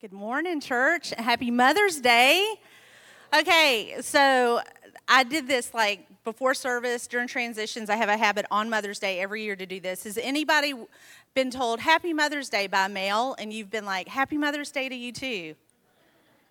Good morning, church. Happy Mother's Day. Okay, so I did this like before service, during transitions. I have a habit on Mother's Day every year to do this. Has anybody been told Happy Mother's Day by male and you've been like, Happy Mother's Day to you too?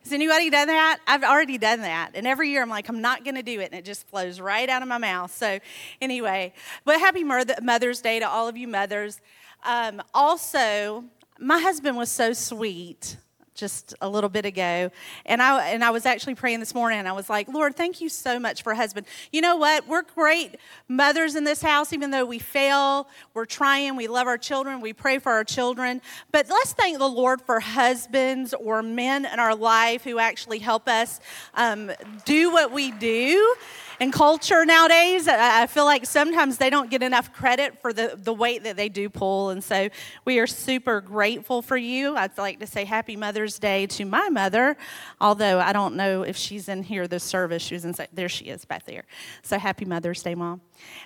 Has anybody done that? I've already done that. And every year I'm like, I'm not going to do it. And it just flows right out of my mouth. So, anyway, but happy Mother's Day to all of you mothers. Um, also, my husband was so sweet just a little bit ago. And i and i was actually praying this morning. And i was like lord thank you so much for husband. You know what? We're great mothers in this house even though we fail. We're trying. We love our children. We pray for our children. But let's thank the lord for husbands or men in our life who actually help us um, do what we do in culture nowadays. I feel like sometimes they don't get enough credit for the, the weight that they do pull. And so we are super grateful for you. I'd like to say Happy Mother's Day to my mother, although I don't know if she's in here this service. She was in, there she is back there. So happy Mother's Day, Mom.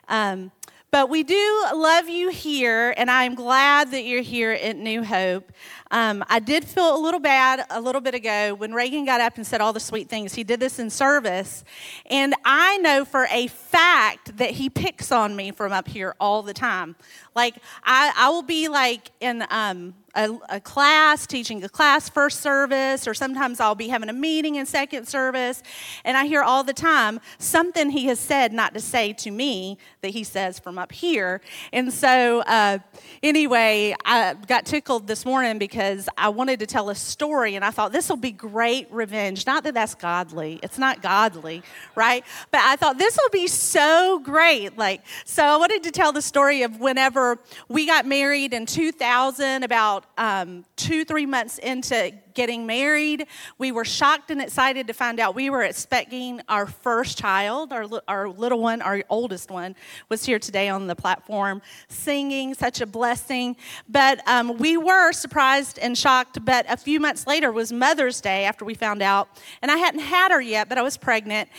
Um, but we do love you here, and I'm glad that you're here at New Hope. Um, I did feel a little bad a little bit ago when Reagan got up and said all the sweet things. He did this in service, and I know for a fact that he picks on me from up here all the time. Like, I, I will be like in, um, a, a, class, teaching a class first service, or sometimes I'll be having a meeting in second service, and I hear all the time something he has said not to say to me that he says from up here. And so, uh, anyway, I got tickled this morning because I wanted to tell a story, and I thought this will be great revenge. Not that that's godly, it's not godly, right? But I thought this will be so great. Like, so I wanted to tell the story of whenever we got married in 2000, about um, two, three months into getting married, we were shocked and excited to find out we were expecting our first child. Our, our little one, our oldest one, was here today on the platform singing, such a blessing. But um, we were surprised and shocked. But a few months later was Mother's Day after we found out. And I hadn't had her yet, but I was pregnant.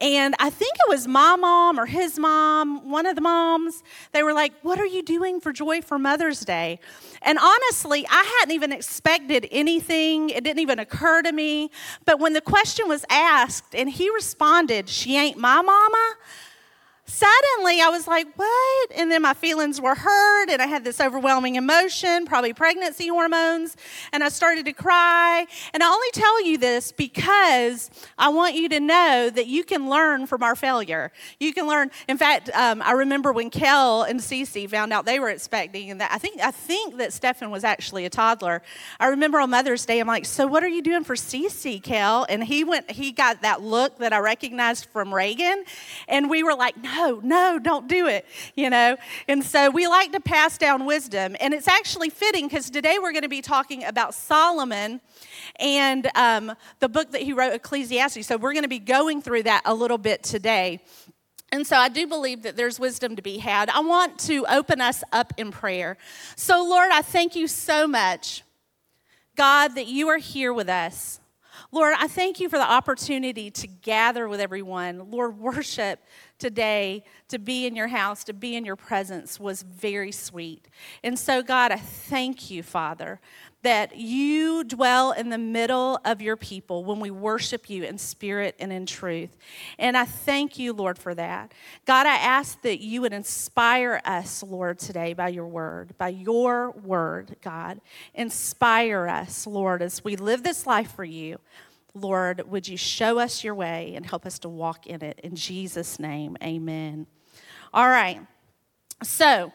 And I think it was my mom or his mom, one of the moms. They were like, What are you doing for Joy for Mother's Day? And honestly, I hadn't even expected anything. It didn't even occur to me. But when the question was asked and he responded, She ain't my mama, suddenly I was like, what? And then my feelings were hurt, and I had this overwhelming emotion, probably pregnancy hormones, and I started to cry. And I only tell you this because I want you to know that you can learn from our failure. You can learn. In fact, um, I remember when Kel and Cece found out they were expecting, and that I think I think that Stefan was actually a toddler. I remember on Mother's Day, I'm like, so what are you doing for Cece, Kel? And he went, he got that look that I recognized from Reagan, and we were like, no no, no, don't do it, you know? And so we like to pass down wisdom. And it's actually fitting because today we're going to be talking about Solomon and um, the book that he wrote, Ecclesiastes. So we're going to be going through that a little bit today. And so I do believe that there's wisdom to be had. I want to open us up in prayer. So, Lord, I thank you so much, God, that you are here with us. Lord, I thank you for the opportunity to gather with everyone. Lord, worship today, to be in your house, to be in your presence was very sweet. And so, God, I thank you, Father, that you dwell in the middle of your people when we worship you in spirit and in truth. And I thank you, Lord, for that. God, I ask that you would inspire us, Lord, today by your word, by your word, God. Inspire us, Lord, as we live this life for you. Lord, would you show us your way and help us to walk in it? In Jesus' name, amen. All right. So,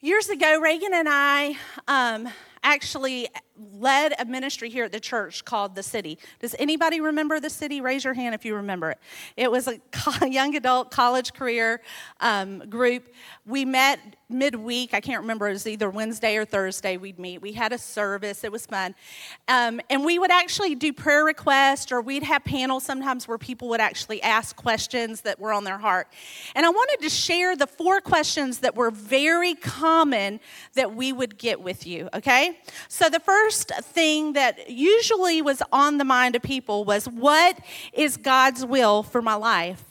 years ago, Reagan and I um, actually led a ministry here at the church called The City. Does anybody remember The City? Raise your hand if you remember it. It was a young adult college career um, group. We met midweek. I can't remember. It was either Wednesday or Thursday we'd meet. We had a service. It was fun. Um, and we would actually do prayer requests or we'd have panels sometimes where people would actually ask questions that were on their heart. And I wanted to share the four questions that were very common that we would get with you, okay? So the first first thing that usually was on the mind of people was what is God's will for my life?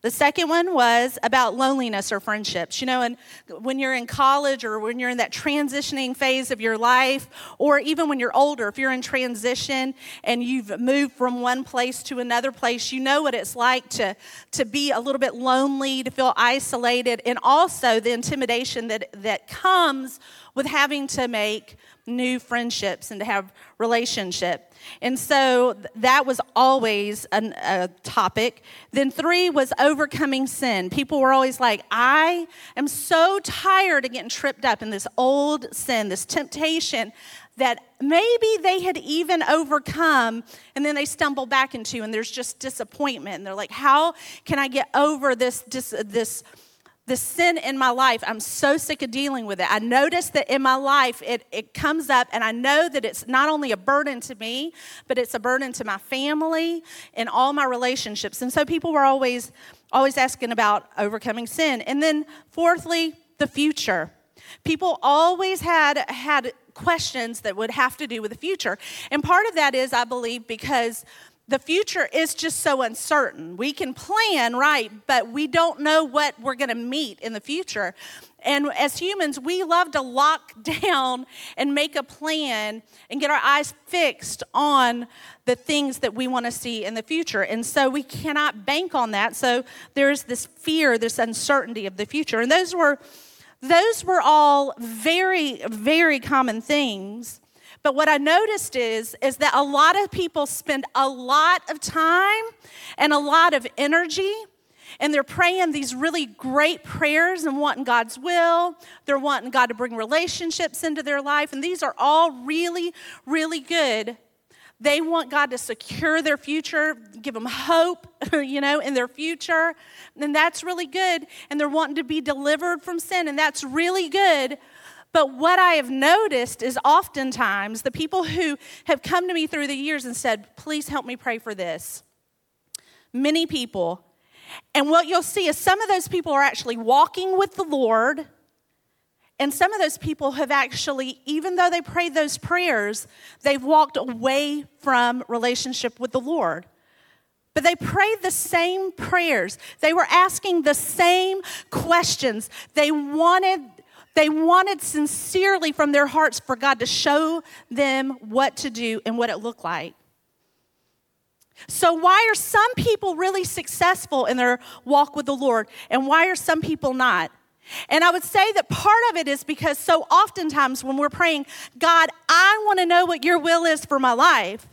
The second one was about loneliness or friendships. You know, and when you're in college or when you're in that transitioning phase of your life, or even when you're older, if you're in transition and you've moved from one place to another place, you know what it's like to, to be a little bit lonely, to feel isolated, and also the intimidation that, that comes with having to make new friendships and to have relationship. And so that was always an, a topic. Then three was overcoming sin. People were always like, I am so tired of getting tripped up in this old sin, this temptation that maybe they had even overcome and then they stumble back into and there's just disappointment and they're like how can i get over this this, this the sin in my life, I'm so sick of dealing with it. I notice that in my life it, it comes up, and I know that it's not only a burden to me, but it's a burden to my family and all my relationships. And so people were always, always asking about overcoming sin. And then, fourthly, the future. People always had had questions that would have to do with the future. And part of that is, I believe, because the future is just so uncertain. We can plan, right, but we don't know what we're going to meet in the future. And as humans, we love to lock down and make a plan and get our eyes fixed on the things that we want to see in the future. And so we cannot bank on that. So there's this fear, this uncertainty of the future. And those were those were all very very common things but what I noticed is, is that a lot of people spend a lot of time and a lot of energy and they're praying these really great prayers and wanting God's will. They're wanting God to bring relationships into their life. And these are all really, really good. They want God to secure their future, give them hope, you know, in their future. And that's really good. And they're wanting to be delivered from sin. And that's really good. But what I have noticed is oftentimes the people who have come to me through the years and said, please help me pray for this. Many people. And what you'll see is some of those people are actually walking with the Lord. And some of those people have actually, even though they prayed those prayers, they've walked away from relationship with the Lord. But they prayed the same prayers. They were asking the same questions. They wanted they wanted sincerely from their hearts for God to show them what to do and what it looked like. So, why are some people really successful in their walk with the Lord, and why are some people not? And I would say that part of it is because so oftentimes when we're praying, God, I want to know what your will is for my life,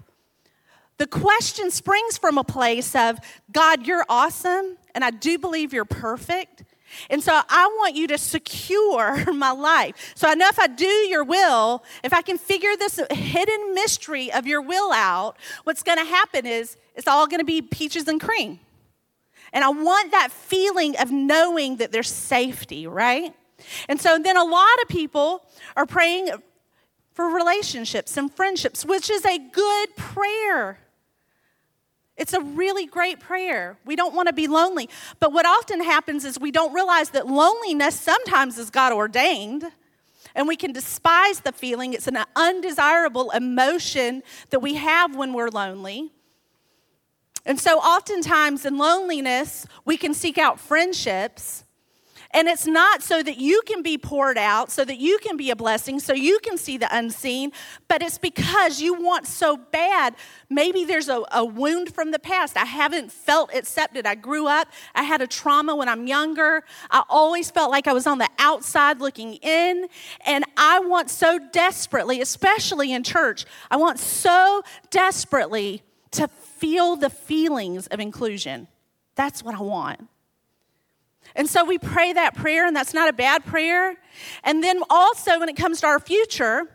the question springs from a place of, God, you're awesome, and I do believe you're perfect. And so I want you to secure my life. So I know if I do your will, if I can figure this hidden mystery of your will out, what's going to happen is it's all going to be peaches and cream. And I want that feeling of knowing that there's safety, right? And so then a lot of people are praying for relationships and friendships, which is a good prayer. It's a really great prayer. We don't want to be lonely. But what often happens is we don't realize that loneliness sometimes is God ordained. And we can despise the feeling. It's an undesirable emotion that we have when we're lonely. And so, oftentimes in loneliness, we can seek out friendships and it's not so that you can be poured out, so that you can be a blessing, so you can see the unseen, but it's because you want so bad. Maybe there's a, a, wound from the past. I haven't felt accepted. I grew up, I had a trauma when I'm younger. I always felt like I was on the outside looking in. And I want so desperately, especially in church, I want so desperately to feel the feelings of inclusion. That's what I want. And so we pray that prayer, and that's not a bad prayer. And then also, when it comes to our future,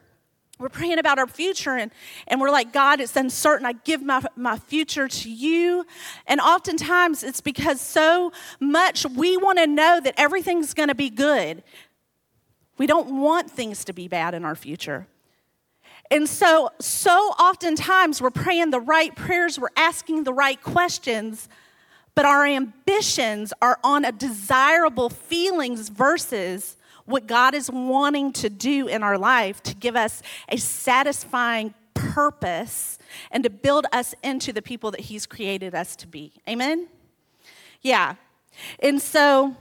we're praying about our future and, and we're like, God, it's uncertain. I give my, my future to you. And oftentimes it's because so much we want to know that everything's going to be good. We don't want things to be bad in our future. And so, so oftentimes we're praying the right prayers, we're asking the right questions, but our ambitions are on a desirable feelings versus what God is wanting to do in our life to give us a satisfying purpose and to build us into the people that He's created us to be. Amen? Yeah. And so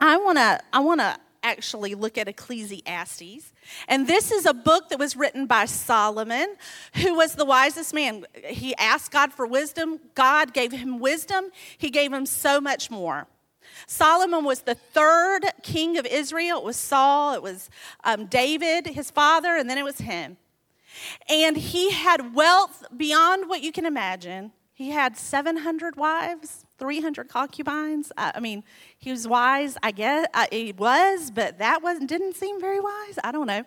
I want to I want to actually look at Ecclesiastes. And this is a book that was written by Solomon, who was the wisest man. He asked God for wisdom. God gave him wisdom. He gave him so much more. Solomon was the third king of Israel. It was Saul, it was um, David, his father, and then it was him. And he had wealth beyond what you can imagine. He had 700 wives, 300 concubines. I mean, he was wise, I guess. Uh, he was, but that wasn't didn't seem very wise. I don't know.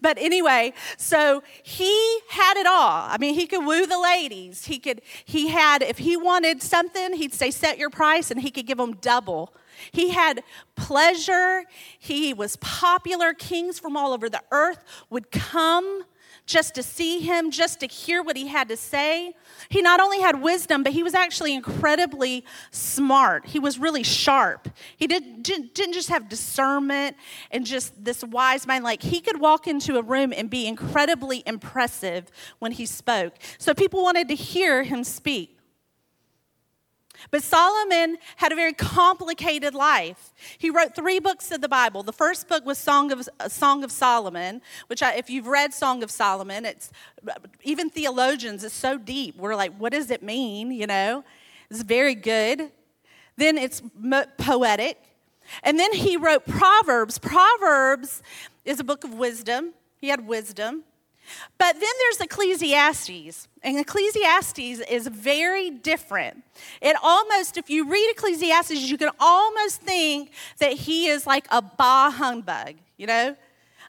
But anyway, so he had it all. I mean, he could woo the ladies. He could he had if he wanted something, he'd say set your price and he could give them double. He had pleasure. He was popular. Kings from all over the earth would come just to see him, just to hear what he had to say. He not only had wisdom, but he was actually incredibly smart. He was really sharp. He did, didn't just have discernment and just this wise mind. Like he could walk into a room and be incredibly impressive when he spoke. So people wanted to hear him speak. But Solomon had a very complicated life. He wrote three books of the Bible. The first book was Song of, uh, Song of Solomon, which, I, if you've read Song of Solomon, it's even theologians, it's so deep. We're like, what does it mean? You know, it's very good. Then it's poetic. And then he wrote Proverbs. Proverbs is a book of wisdom. He had wisdom. But then there's Ecclesiastes, and Ecclesiastes is very different. It almost, if you read Ecclesiastes, you can almost think that he is like a bah humbug, you know?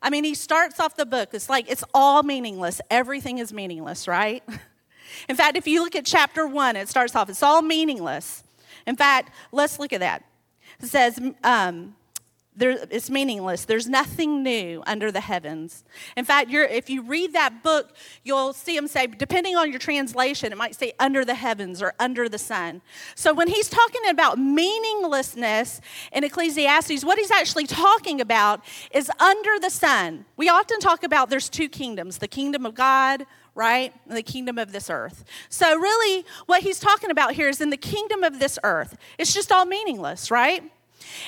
I mean, he starts off the book, it's like it's all meaningless. Everything is meaningless, right? In fact, if you look at chapter one, it starts off, it's all meaningless. In fact, let's look at that. It says, um, there, it's meaningless. There's nothing new under the heavens. In fact, if you read that book, you'll see him say, depending on your translation, it might say under the heavens or under the sun. So when he's talking about meaninglessness in Ecclesiastes, what he's actually talking about is under the sun. We often talk about there's two kingdoms the kingdom of God, right? And the kingdom of this earth. So, really, what he's talking about here is in the kingdom of this earth, it's just all meaningless, right?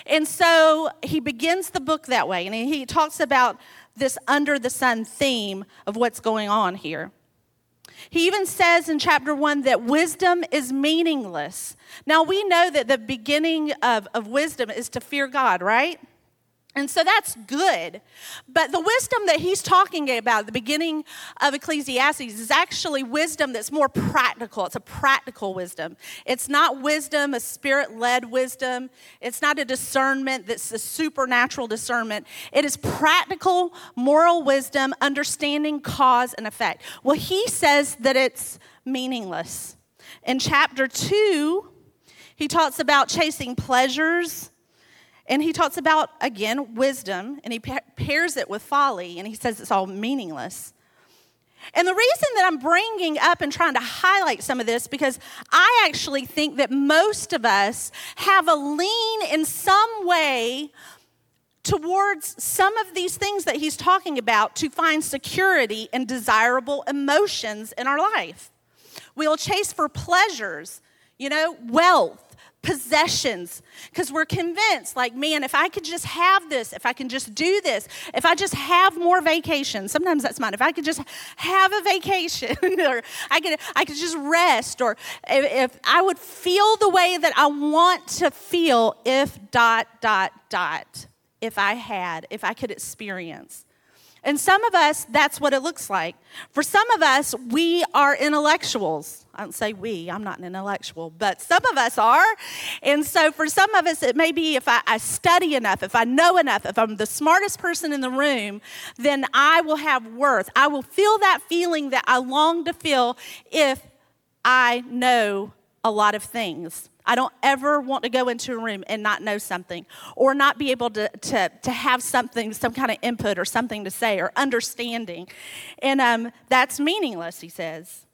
And so he begins the book that way, and he talks about this under the sun theme of what's going on here. He even says in chapter one that wisdom is meaningless. Now, we know that the beginning of, of wisdom is to fear God, right? And so that's good. But the wisdom that he's talking about at the beginning of Ecclesiastes is actually wisdom that's more practical. It's a practical wisdom. It's not wisdom, a spirit led wisdom. It's not a discernment that's a supernatural discernment. It is practical, moral wisdom, understanding cause and effect. Well, he says that it's meaningless. In chapter two, he talks about chasing pleasures and he talks about, again, wisdom, and he pairs it with folly, and he says it's all meaningless. And the reason that I'm bringing up and trying to highlight some of this because I actually think that most of us have a lean in some way towards some of these things that he's talking about to find security and desirable emotions in our life. We'll chase for pleasures, you know, wealth possessions. Because we're convinced like man if i could just have this if i can just do this if i just have more vacation sometimes that's mine if i could just have a vacation or i could i could just rest or if, if i would feel the way that i want to feel if dot dot dot if i had if i could experience and some of us, that's what it looks like. For some of us, we are intellectuals. I don't say we, I'm not an intellectual, but some of us are. And so for some of us, it may be if I, I, study enough, if I know enough, if I'm the smartest person in the room, then I will have worth. I will feel that feeling that I long to feel if I know a lot of things. I don't ever want to go into a room and not know something or not be able to, to, to have something, some kind of input or something to say or understanding. And um, that's meaningless, he says.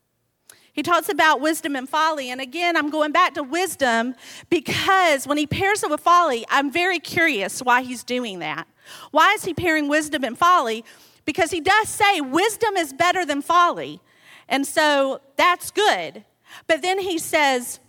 He talks about wisdom and folly. And again, I'm going back to wisdom because when he pairs it with folly, I'm very curious why he's doing that. Why is he pairing wisdom and folly? Because he does say wisdom is better than folly. And so that's good. But then he says,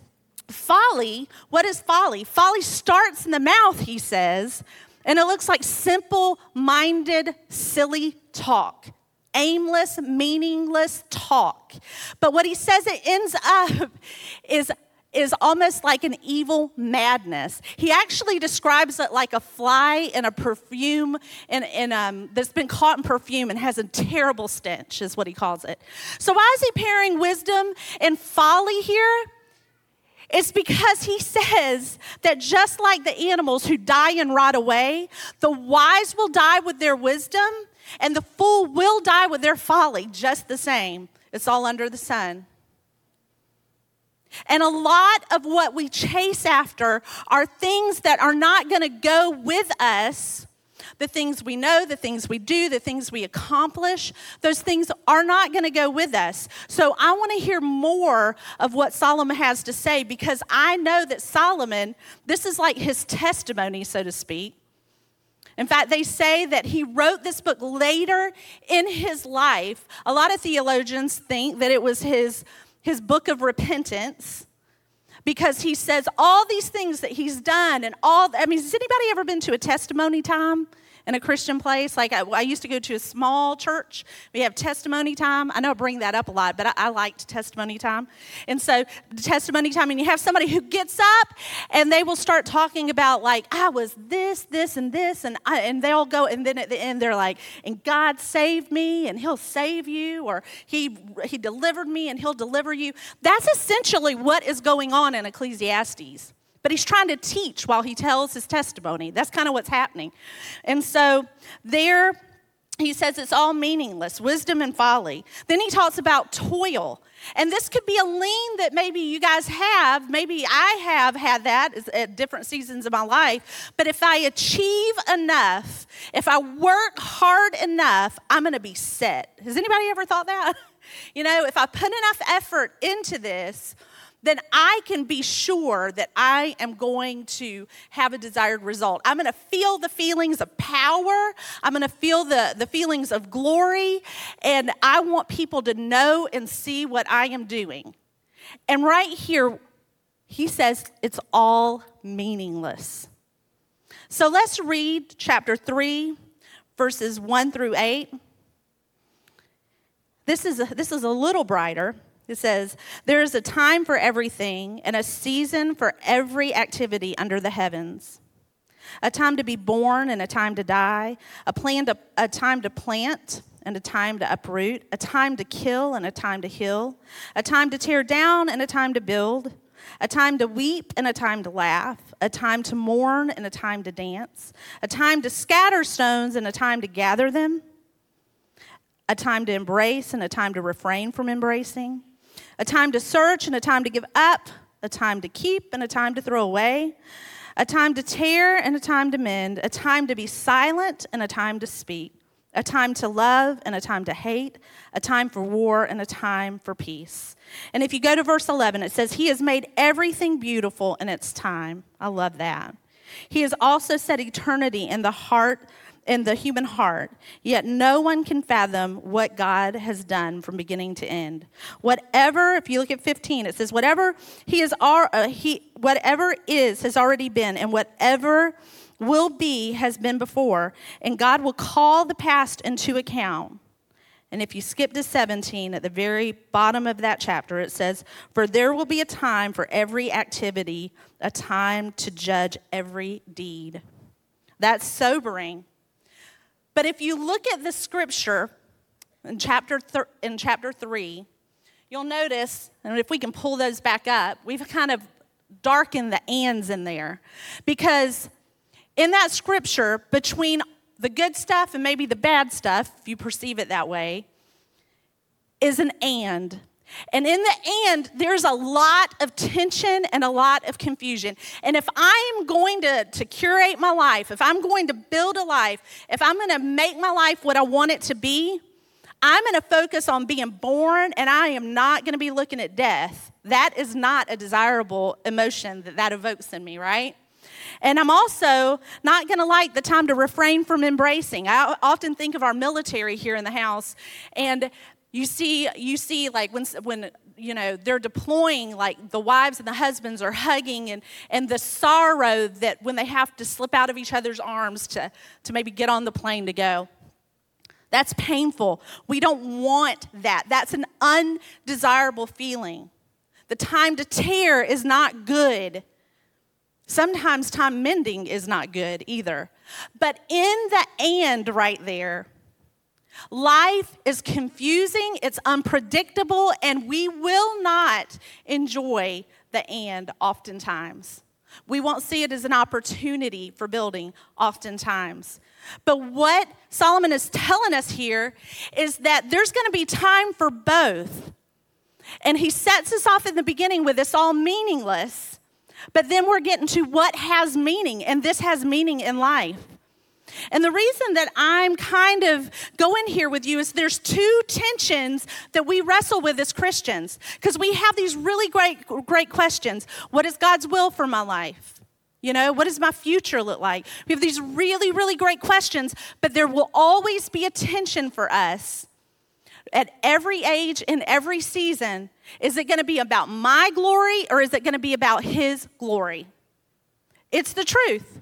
folly, what is folly? Folly starts in the mouth, he says, and it looks like simple minded, silly talk. Aimless, meaningless talk. But what he says it ends up is is almost like an evil madness. He actually describes it like a fly in a perfume in, in, um, that's been caught in perfume and has a terrible stench, is what he calls it. So, why is he pairing wisdom and folly here? It's because he says that just like the animals who die and rot away, the wise will die with their wisdom, and the fool will die with their folly, just the same. It's all under the sun. And a lot of what we chase after are things that are not going to go with us. The things we know, the things we do, the things we accomplish, those things are not going to go with us. So I want to hear more of what Solomon has to say because I know that Solomon, this is like his testimony, so to speak. In fact, they say that he wrote this book later in his life. A lot of theologians think that it was his his book of repentance because he says all these things that he's done and all i mean has anybody ever been to a testimony time in a Christian place. Like I, I, used to go to a small church. We have testimony time. I know I bring that up a lot, but I, I liked testimony time. And so the testimony time, and you have somebody who gets up and they will start talking about like I was this, this, and this, and I, and they'll go, and then at the end they're like, and God saved me, and He'll save you, or He He delivered me, and He'll deliver you. That's essentially what is going on in Ecclesiastes but he's trying to teach while he tells his testimony. That's kind of what's happening. And so there, he says it's all meaningless, wisdom and folly. Then he talks about toil. And this could be a lean that maybe you guys have. Maybe I have had that at different seasons of my life. But if I achieve enough, if I work hard enough, I'm going to be set. Has anybody ever thought that? You know, if I put enough effort into this, then I can be sure that I am going to have a desired result. I'm going to feel the feelings of power, I'm going to feel the, the feelings of glory, and I want people to know and see what I am doing. And right here, he says it's all meaningless. So let's read chapter 3, verses 1 through 8. This is a, this is a little brighter. It says, There is a time for everything and a season for every activity under the heavens. A time to be born and a time to die, a, plan to, a time to plant and a time to uproot, a time to kill and a time to heal, a time to tear down and a time to build, a time to weep and a time to laugh, a time to mourn and a time to dance, a time to scatter stones and a time to gather them, a time to embrace and a time to refrain from embracing a time to search and a time to give up, a time to keep and a time to throw away, a time to tear and a time to mend, a time to be silent and a time to speak, a time to love and a time to hate, a time for war and a time for peace. And if you go to verse 11, it says, He has made everything beautiful in its time. I love that. He has also set eternity in the heart in the human heart, yet no one can fathom what God has done from beginning to end. Whatever, if you look at 15, it says, whatever he is, uh, he, whatever is has already been, and whatever will be has been before, and God will call the past into account. And if you skip to 17, at the very bottom of that chapter, it says, For there will be a time for every activity, a time to judge every deed. That's sobering but if you look at the scripture in chapter, thir- in chapter 3, you'll notice, and if we can pull those back up, we've kind of darkened the ands in there. Because in that scripture, between the good stuff and maybe the bad stuff, if you perceive it that way, is an and. And in the end, there's a lot of tension and a lot of confusion. And if I am going to, to curate my life, if I'm going to build a life, if I'm going to make my life what I want it to be, I'm going to focus on being born and I am not going to be looking at death. That is not a desirable emotion that that evokes in me, right? And I'm also not going to like the time to refrain from embracing. I often think of our military here in the house, and you see, you see, like when when you know they're deploying, like the wives and the husbands are hugging, and and the sorrow that when they have to slip out of each other's arms to to maybe get on the plane to go. That's painful. We don't want that. That's an undesirable feeling. The time to tear is not good. Sometimes time mending is not good either. But in the and right there, life is confusing, it's unpredictable, and we will not enjoy the and oftentimes. We won't see it as an opportunity for building oftentimes. But what Solomon is telling us here is that there's going to be time for both. And he sets us off in the beginning with this all meaningless but then we're getting to what has meaning, and this has meaning in life. And the reason that I'm kind of going here with you is there's two tensions that we wrestle with as Christians because we have these really great great questions. What is God's will for my life? You know, what does my future look like? We have these really really great questions, but there will always be a tension for us at every age in every season is it going to be about my glory or is it going to be about his glory? It's the truth.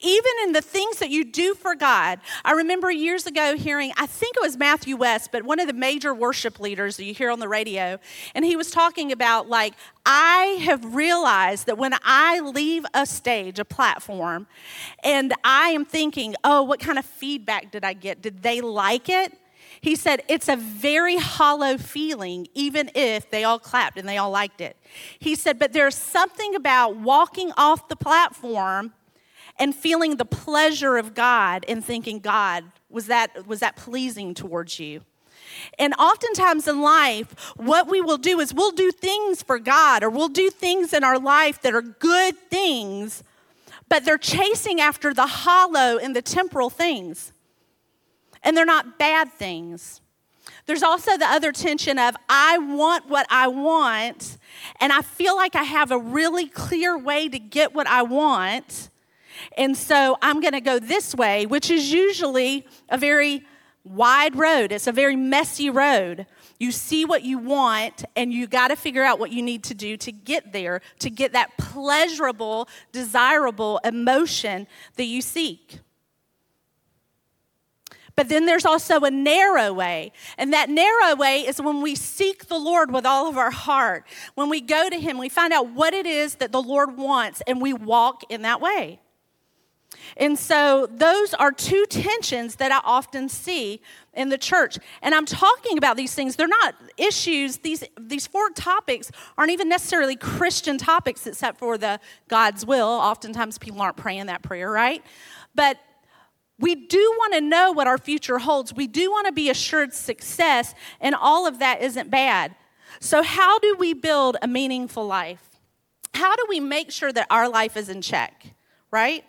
Even in the things that you do for God. I remember years ago hearing, I think it was Matthew West, but one of the major worship leaders that you hear on the radio, and he was talking about, like, I have realized that when I leave a stage, a platform, and I am thinking, oh, what kind of feedback did I get? Did they like it? He said, It's a very hollow feeling, even if they all clapped and they all liked it. He said, But there's something about walking off the platform and feeling the pleasure of God and thinking, God, was that, was that pleasing towards you? And oftentimes in life, what we will do is we'll do things for God or we'll do things in our life that are good things, but they're chasing after the hollow and the temporal things and they're not bad things. There's also the other tension of I want what I want, and I feel like I have a really clear way to get what I want. And so I'm going to go this way, which is usually a very wide road. It's a very messy road. You see what you want, and you got to figure out what you need to do to get there, to get that pleasurable, desirable emotion that you seek. But then there's also a narrow way. And that narrow way is when we seek the Lord with all of our heart. When we go to Him, we find out what it is that the Lord wants and we walk in that way. And so those are two tensions that I often see in the church. And I'm talking about these things. They're not issues. These these four topics aren't even necessarily Christian topics except for the God's will. Oftentimes people aren't praying that prayer, right? But we do want to know what our future holds. We do want to be assured success, and all of that isn't bad. So, how do we build a meaningful life? How do we make sure that our life is in check, right?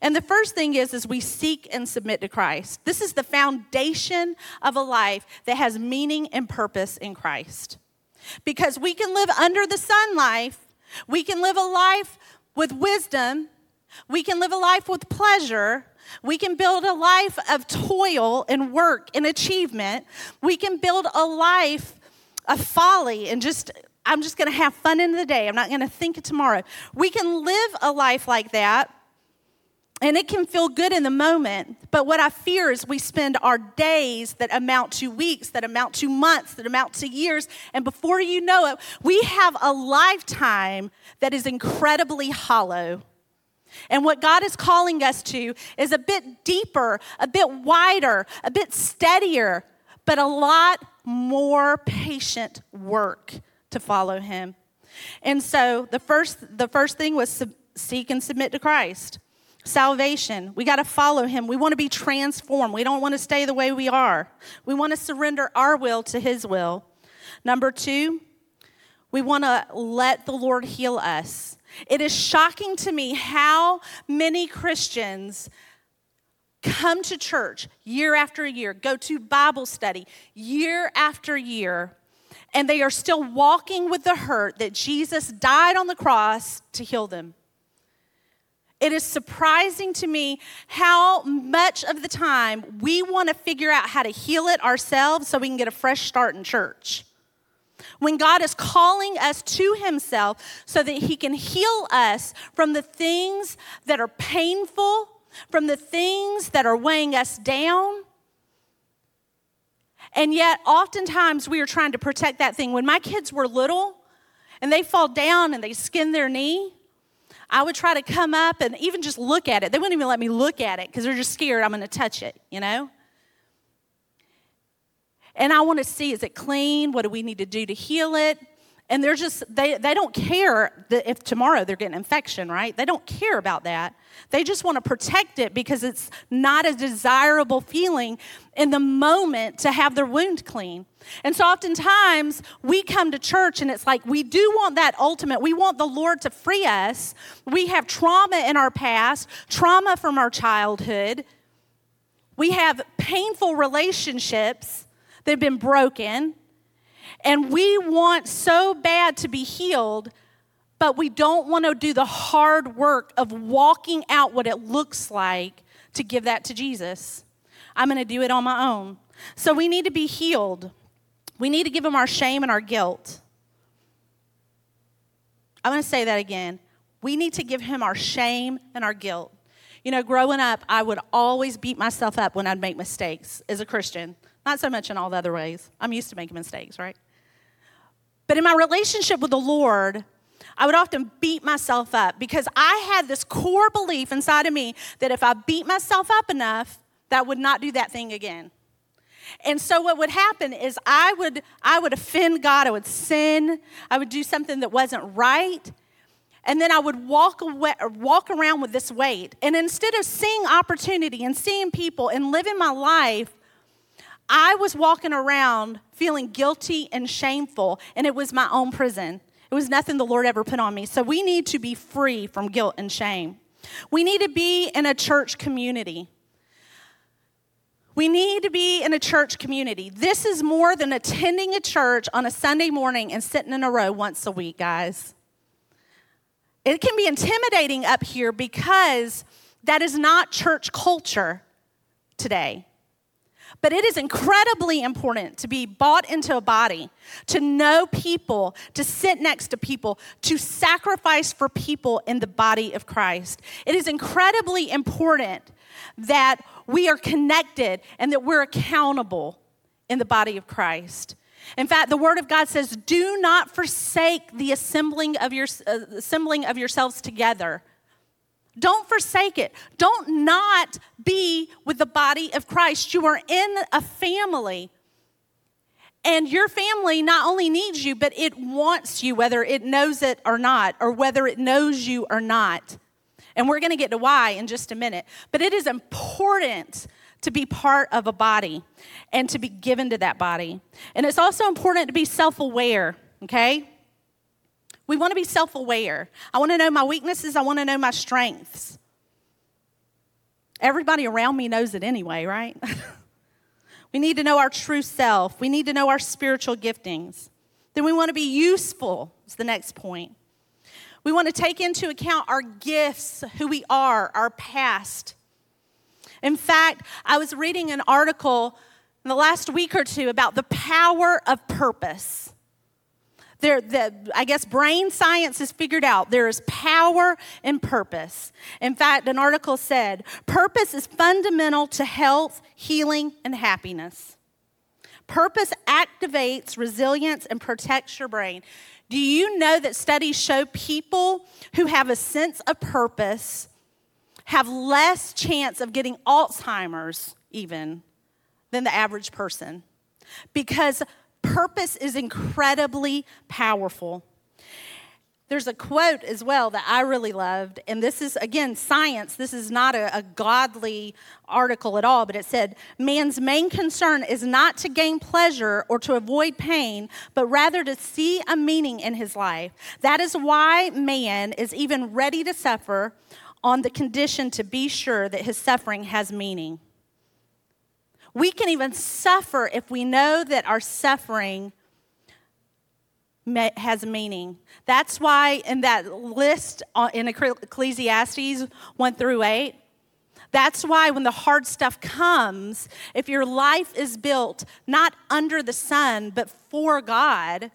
And the first thing is is we seek and submit to Christ. This is the foundation of a life that has meaning and purpose in Christ. Because we can live under the sun life, we can live a life with wisdom, we can live a life with pleasure, we can build a life of toil and work and achievement. We can build a life of folly and just, I'm just going to have fun in the day. I'm not going to think of tomorrow. We can live a life like that and it can feel good in the moment. But what I fear is we spend our days that amount to weeks, that amount to months, that amount to years. And before you know it, we have a lifetime that is incredibly hollow and what God is calling us to is a bit deeper, a bit wider, a bit steadier, but a lot more patient work to follow Him. And so the first, the first thing was seek and submit to Christ. Salvation. We got to follow Him. We want to be transformed. We don't want to stay the way we are. We want to surrender our will to His will. Number two, we want to let the Lord heal us. It is shocking to me how many Christians come to church year after year, go to Bible study year after year, and they are still walking with the hurt that Jesus died on the cross to heal them. It is surprising to me how much of the time we want to figure out how to heal it ourselves so we can get a fresh start in church. When God is calling us to Himself so that He can heal us from the things that are painful, from the things that are weighing us down. And yet, oftentimes, we are trying to protect that thing. When my kids were little and they fall down and they skin their knee, I would try to come up and even just look at it. They wouldn't even let me look at it because they're just scared I'm going to touch it, you know? And I want to see is it clean? What do we need to do to heal it? And they're just, they, they don't care that if tomorrow they're getting infection, right? They don't care about that. They just want to protect it because it's not a desirable feeling in the moment to have their wound clean. And so oftentimes we come to church and it's like we do want that ultimate. We want the Lord to free us. We have trauma in our past, trauma from our childhood. We have painful relationships that have been broken. And we want so bad to be healed, but we don't want to do the hard work of walking out what it looks like to give that to Jesus. I'm going to do it on my own. So we need to be healed. We need to give him our shame and our guilt. I'm going to say that again. We need to give him our shame and our guilt. You know, growing up, I would always beat myself up when I'd make mistakes as a Christian. Not so much in all the other ways. I'm used to making mistakes, right? But in my relationship with the Lord, I would often beat myself up because I had this core belief inside of me that if I beat myself up enough, that would not do that thing again. And so what would happen is I would I would offend God, I would sin, I would do something that wasn't right. And then I would walk away, walk around with this weight. And instead of seeing opportunity and seeing people and living my life I was walking around feeling guilty and shameful, and it was my own prison. It was nothing the Lord ever put on me. So we need to be free from guilt and shame. We need to be in a church community. We need to be in a church community. This is more than attending a church on a Sunday morning and sitting in a row once a week, guys. It can be intimidating up here because that is not church culture today. But it is incredibly important to be bought into a body, to know people, to sit next to people, to sacrifice for people in the body of Christ. It is incredibly important that we are connected and that we're accountable in the body of Christ. In fact, the Word of God says, "Do not forsake the assembling of your uh, assembling of yourselves together." Don't forsake it. Don't not be with the body of Christ. You are in a family. And your family not only needs you, but it wants you, whether it knows it or not, or whether it knows you or not. And we're going to get to why in just a minute. But it is important to be part of a body and to be given to that body. And it's also important to be self aware, okay? We want to be self aware. I want to know my weaknesses, I want to know my strengths. Everybody around me knows it anyway, right? we need to know our true self, we need to know our spiritual giftings. Then we want to be useful, is the next point. We want to take into account our gifts, who we are, our past. In fact, I was reading an article in the last week or two about the power of purpose. There, the, I guess brain science has figured out there is power and purpose. In fact, an article said purpose is fundamental to health, healing, and happiness. Purpose activates resilience and protects your brain. Do you know that studies show people who have a sense of purpose have less chance of getting Alzheimer's, even, than the average person? Because purpose is incredibly powerful. There's a quote as well that I really loved, and this is, again, science. This is not a, a, godly article at all, but it said, Man's main concern is not to gain pleasure or to avoid pain, but rather to see a meaning in his life. That is why man is even ready to suffer on the condition to be sure that his suffering has meaning. We can even suffer if we know that our suffering has meaning. That's why in that list uh, in Ecclesiastes 1 through 8, that's why when the hard stuff comes, if your life is built not under the sun, but for God,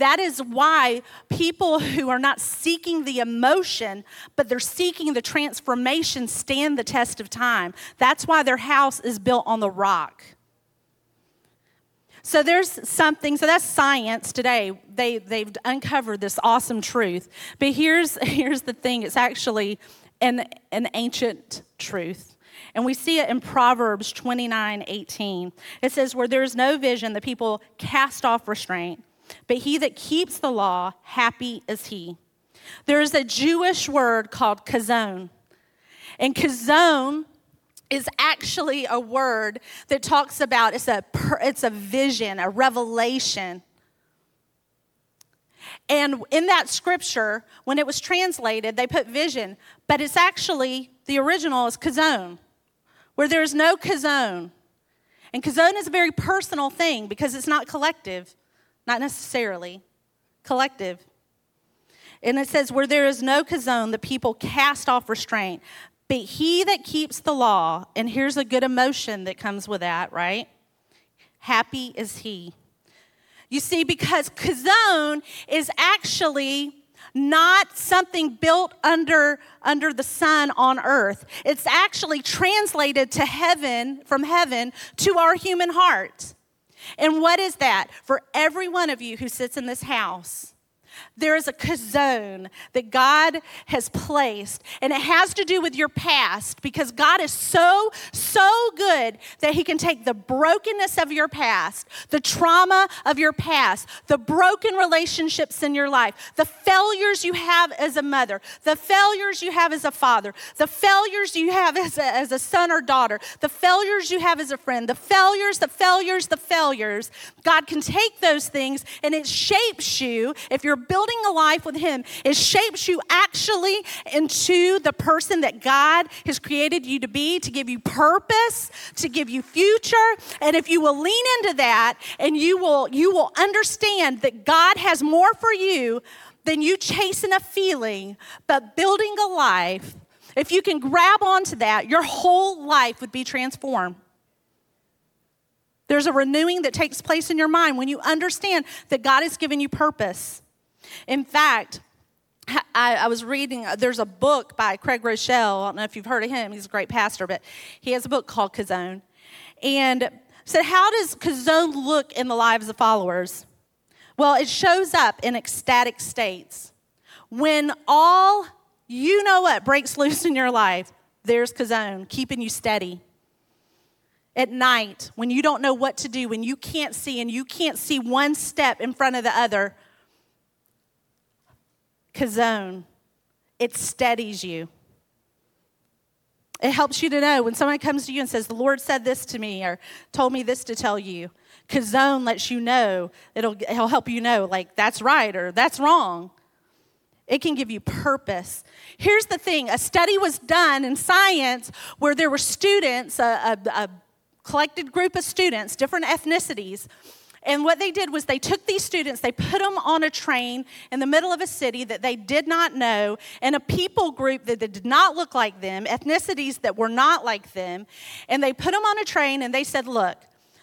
that is why people who are not seeking the emotion, but they're seeking the transformation, stand the test of time. That's why their house is built on the rock. So there's something, so that's science today. They, they've uncovered this awesome truth. But here's, here's the thing it's actually an, an ancient truth. And we see it in Proverbs 29 18. It says, Where there is no vision, the people cast off restraint. But he that keeps the law, happy is he. There is a Jewish word called kazon. And kazon is actually a word that talks about it's a, it's a vision, a revelation. And in that scripture, when it was translated, they put vision, but it's actually, the original is kazon, where there's no kazon. And kazon is a very personal thing because it's not collective, not necessarily collective. And it says, where there is no kazon, the people cast off restraint. But he that keeps the law, and here's a good emotion that comes with that, right? Happy is he. You see, because kazon is actually not something built under, under the sun on earth. It's actually translated to heaven, from heaven to our human heart. And what is that? For every one of you who sits in this house, there is a kazon that God has placed, and it has to do with your past because God is so, so good that He can take the brokenness of your past, the trauma of your past, the broken relationships in your life, the failures you have as a mother, the failures you have as a father, the failures you have as a, as a son or daughter, the failures you have as a friend, the failures, the failures, the failures. God can take those things and it shapes you if you're building a life with Him, it shapes you actually into the person that God has created you to be, to give you purpose, to give you future. And if you will lean into that and you will, you will understand that God has more for you than you chasing a feeling, but building a life. If you can grab onto that, your whole life would be transformed. There's a renewing that takes place in your mind when you understand that God has given you purpose. In fact, I, I, was reading, uh, there's a book by Craig Groeschel. I don't know if you've heard of him. He's a great pastor, but he has a book called Chazown. And said, How does Chazown look in the lives of followers? Well, it shows up in ecstatic states. When all, you know what, breaks loose in your life, there's Chazown keeping you steady. At night, when you don't know what to do, when you can't see and you can't see one step in front of the other, kazon. It steadies you. It helps you to know when someone comes to you and says, The Lord said this to me or told me this to tell you. Kazon lets you know, it'll, it'll help you know, like, that's right or that's wrong. It can give you purpose. Here's the thing a study was done in science where there were students, a, a, a collected group of students, different ethnicities, and what they did was they took these students, they put them on a train in the middle of a city that they did not know, and a people group that did not look like them, ethnicities that were not like them, and they put them on a train and they said, Look,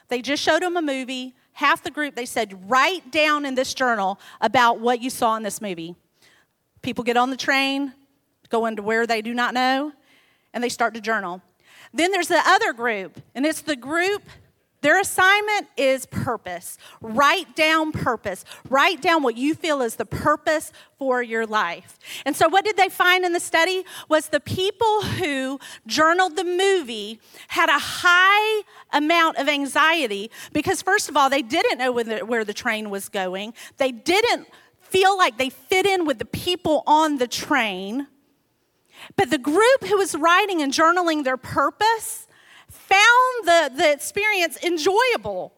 they just showed them a movie. Half the group, they said, Write down in this journal about what you saw in this movie. People get on the train, go into where they do not know, and they start to journal. Then there's the other group, and it's the group their assignment is purpose. Write down purpose. Write down what you feel is the purpose for your life. And so what did they find in the study was the people who journaled the movie had a high amount of anxiety because first of all they didn't know where the train was going. They didn't feel like they fit in with the people on the train. But the group who was writing and journaling their purpose found the, the experience enjoyable.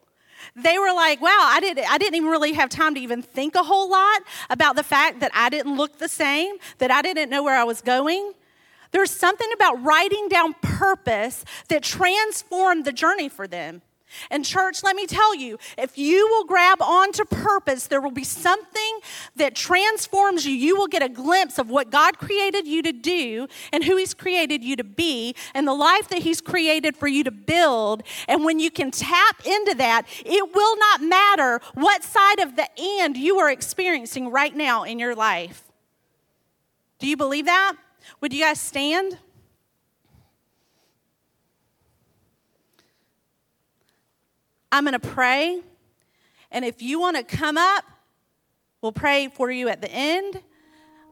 They were like, wow, I didn't, I didn't even really have time to even think a whole lot about the fact that I didn't look the same, that I didn't know where I was going. There's something about writing down purpose that transformed the journey for them. And, church, let me tell you if you will grab onto purpose, there will be something that transforms you. You will get a glimpse of what God created you to do and who He's created you to be and the life that He's created for you to build. And when you can tap into that, it will not matter what side of the end you are experiencing right now in your life. Do you believe that? Would you guys stand? I'm going to pray. And if you want to come up, we'll pray for you at the end.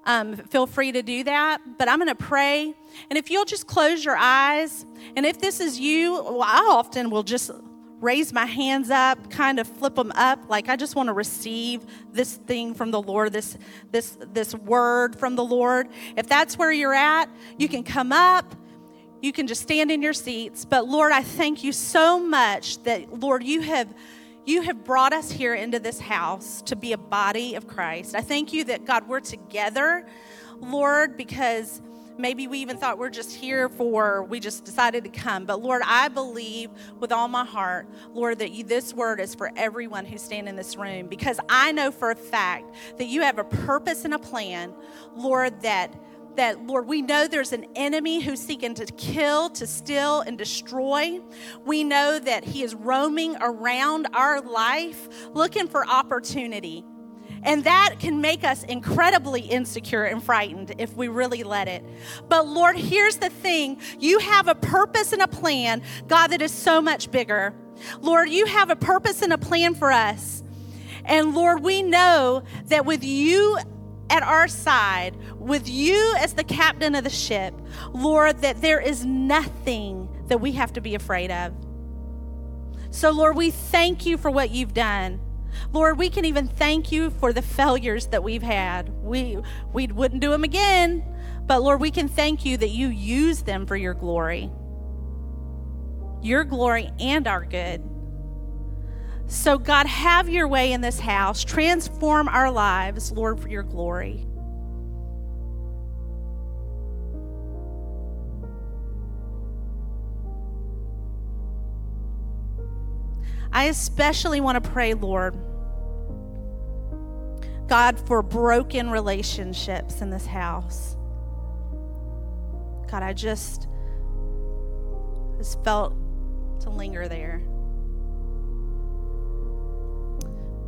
Um, feel free to do that. But I'm going to pray. And if you'll just close your eyes, and if this is you, well, I often will just raise my hands up, kind of flip them up, like I just want to receive this thing from the Lord, this this this word from the Lord. If that's where you're at, you can come up you can just stand in your seats. But Lord, I thank you so much that, Lord, you have. You have brought us here into this house to be a body of Christ. I thank you that, God, we're together, Lord, because maybe we even thought we're just here for, we just decided to come. But Lord, I believe with all my heart, Lord, that you, this word is for everyone who's standing in this room because I know for a fact that you have a purpose and a plan, Lord, that that, Lord, we know there's an enemy who's seeking to kill, to steal, and destroy. We know that he is roaming around our life looking for opportunity. And that can make us incredibly insecure and frightened if we really let it. But Lord, here's the thing you have a purpose and a plan, God, that is so much bigger. Lord, you have a purpose and a plan for us. And Lord, we know that with you at our side, with you as the captain of the ship, Lord, that there is nothing that we have to be afraid of. So, Lord, we thank you for what you've done. Lord, we can even thank you for the failures that we've had. We, we wouldn't do them again, but Lord, we can thank you that you use them for your glory, your glory and our good. So, God, have your way in this house. Transform our lives, Lord, for your glory. I especially want to pray, Lord, God, for broken relationships in this house. God, I just, just felt to linger there.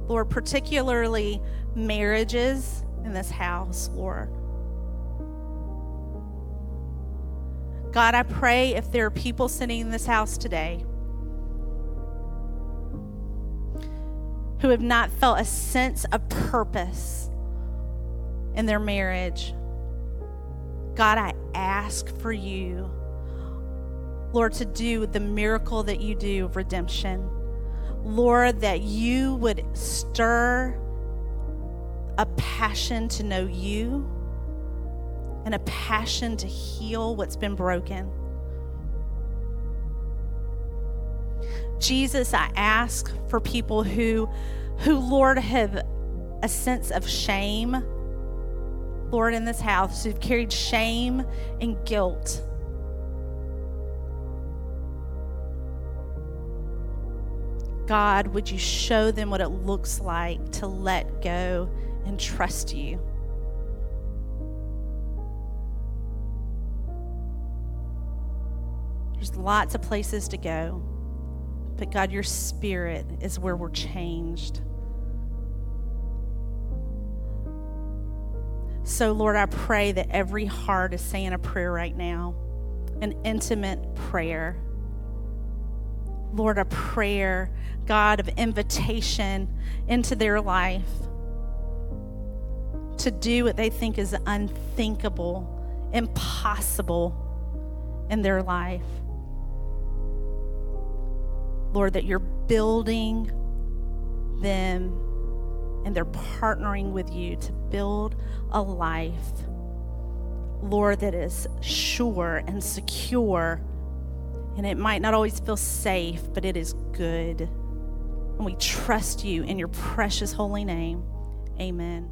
Lord, particularly marriages in this house, Lord. God, I pray if there are people sitting in this house today who have not felt a sense of purpose in their marriage, God, I ask for you, Lord, to do the miracle that you do of redemption. Lord, that you would stir a passion to know you and a passion to heal what's been broken. Jesus, I ask for people who, who, Lord, have a sense of shame, Lord, in this house, who've carried shame and guilt. God, would you show them what it looks like to let go and trust you? There's lots of places to go, but God, your spirit is where we're changed. So, Lord, I pray that every heart is saying a prayer right now, an intimate prayer. Lord, a prayer God of invitation into their life to do what they think is unthinkable, impossible in their life. Lord, that you're building them and they're partnering with you to build a life, Lord, that is sure and secure. And it might not always feel safe, but it is good. And we trust you in your precious holy name. Amen.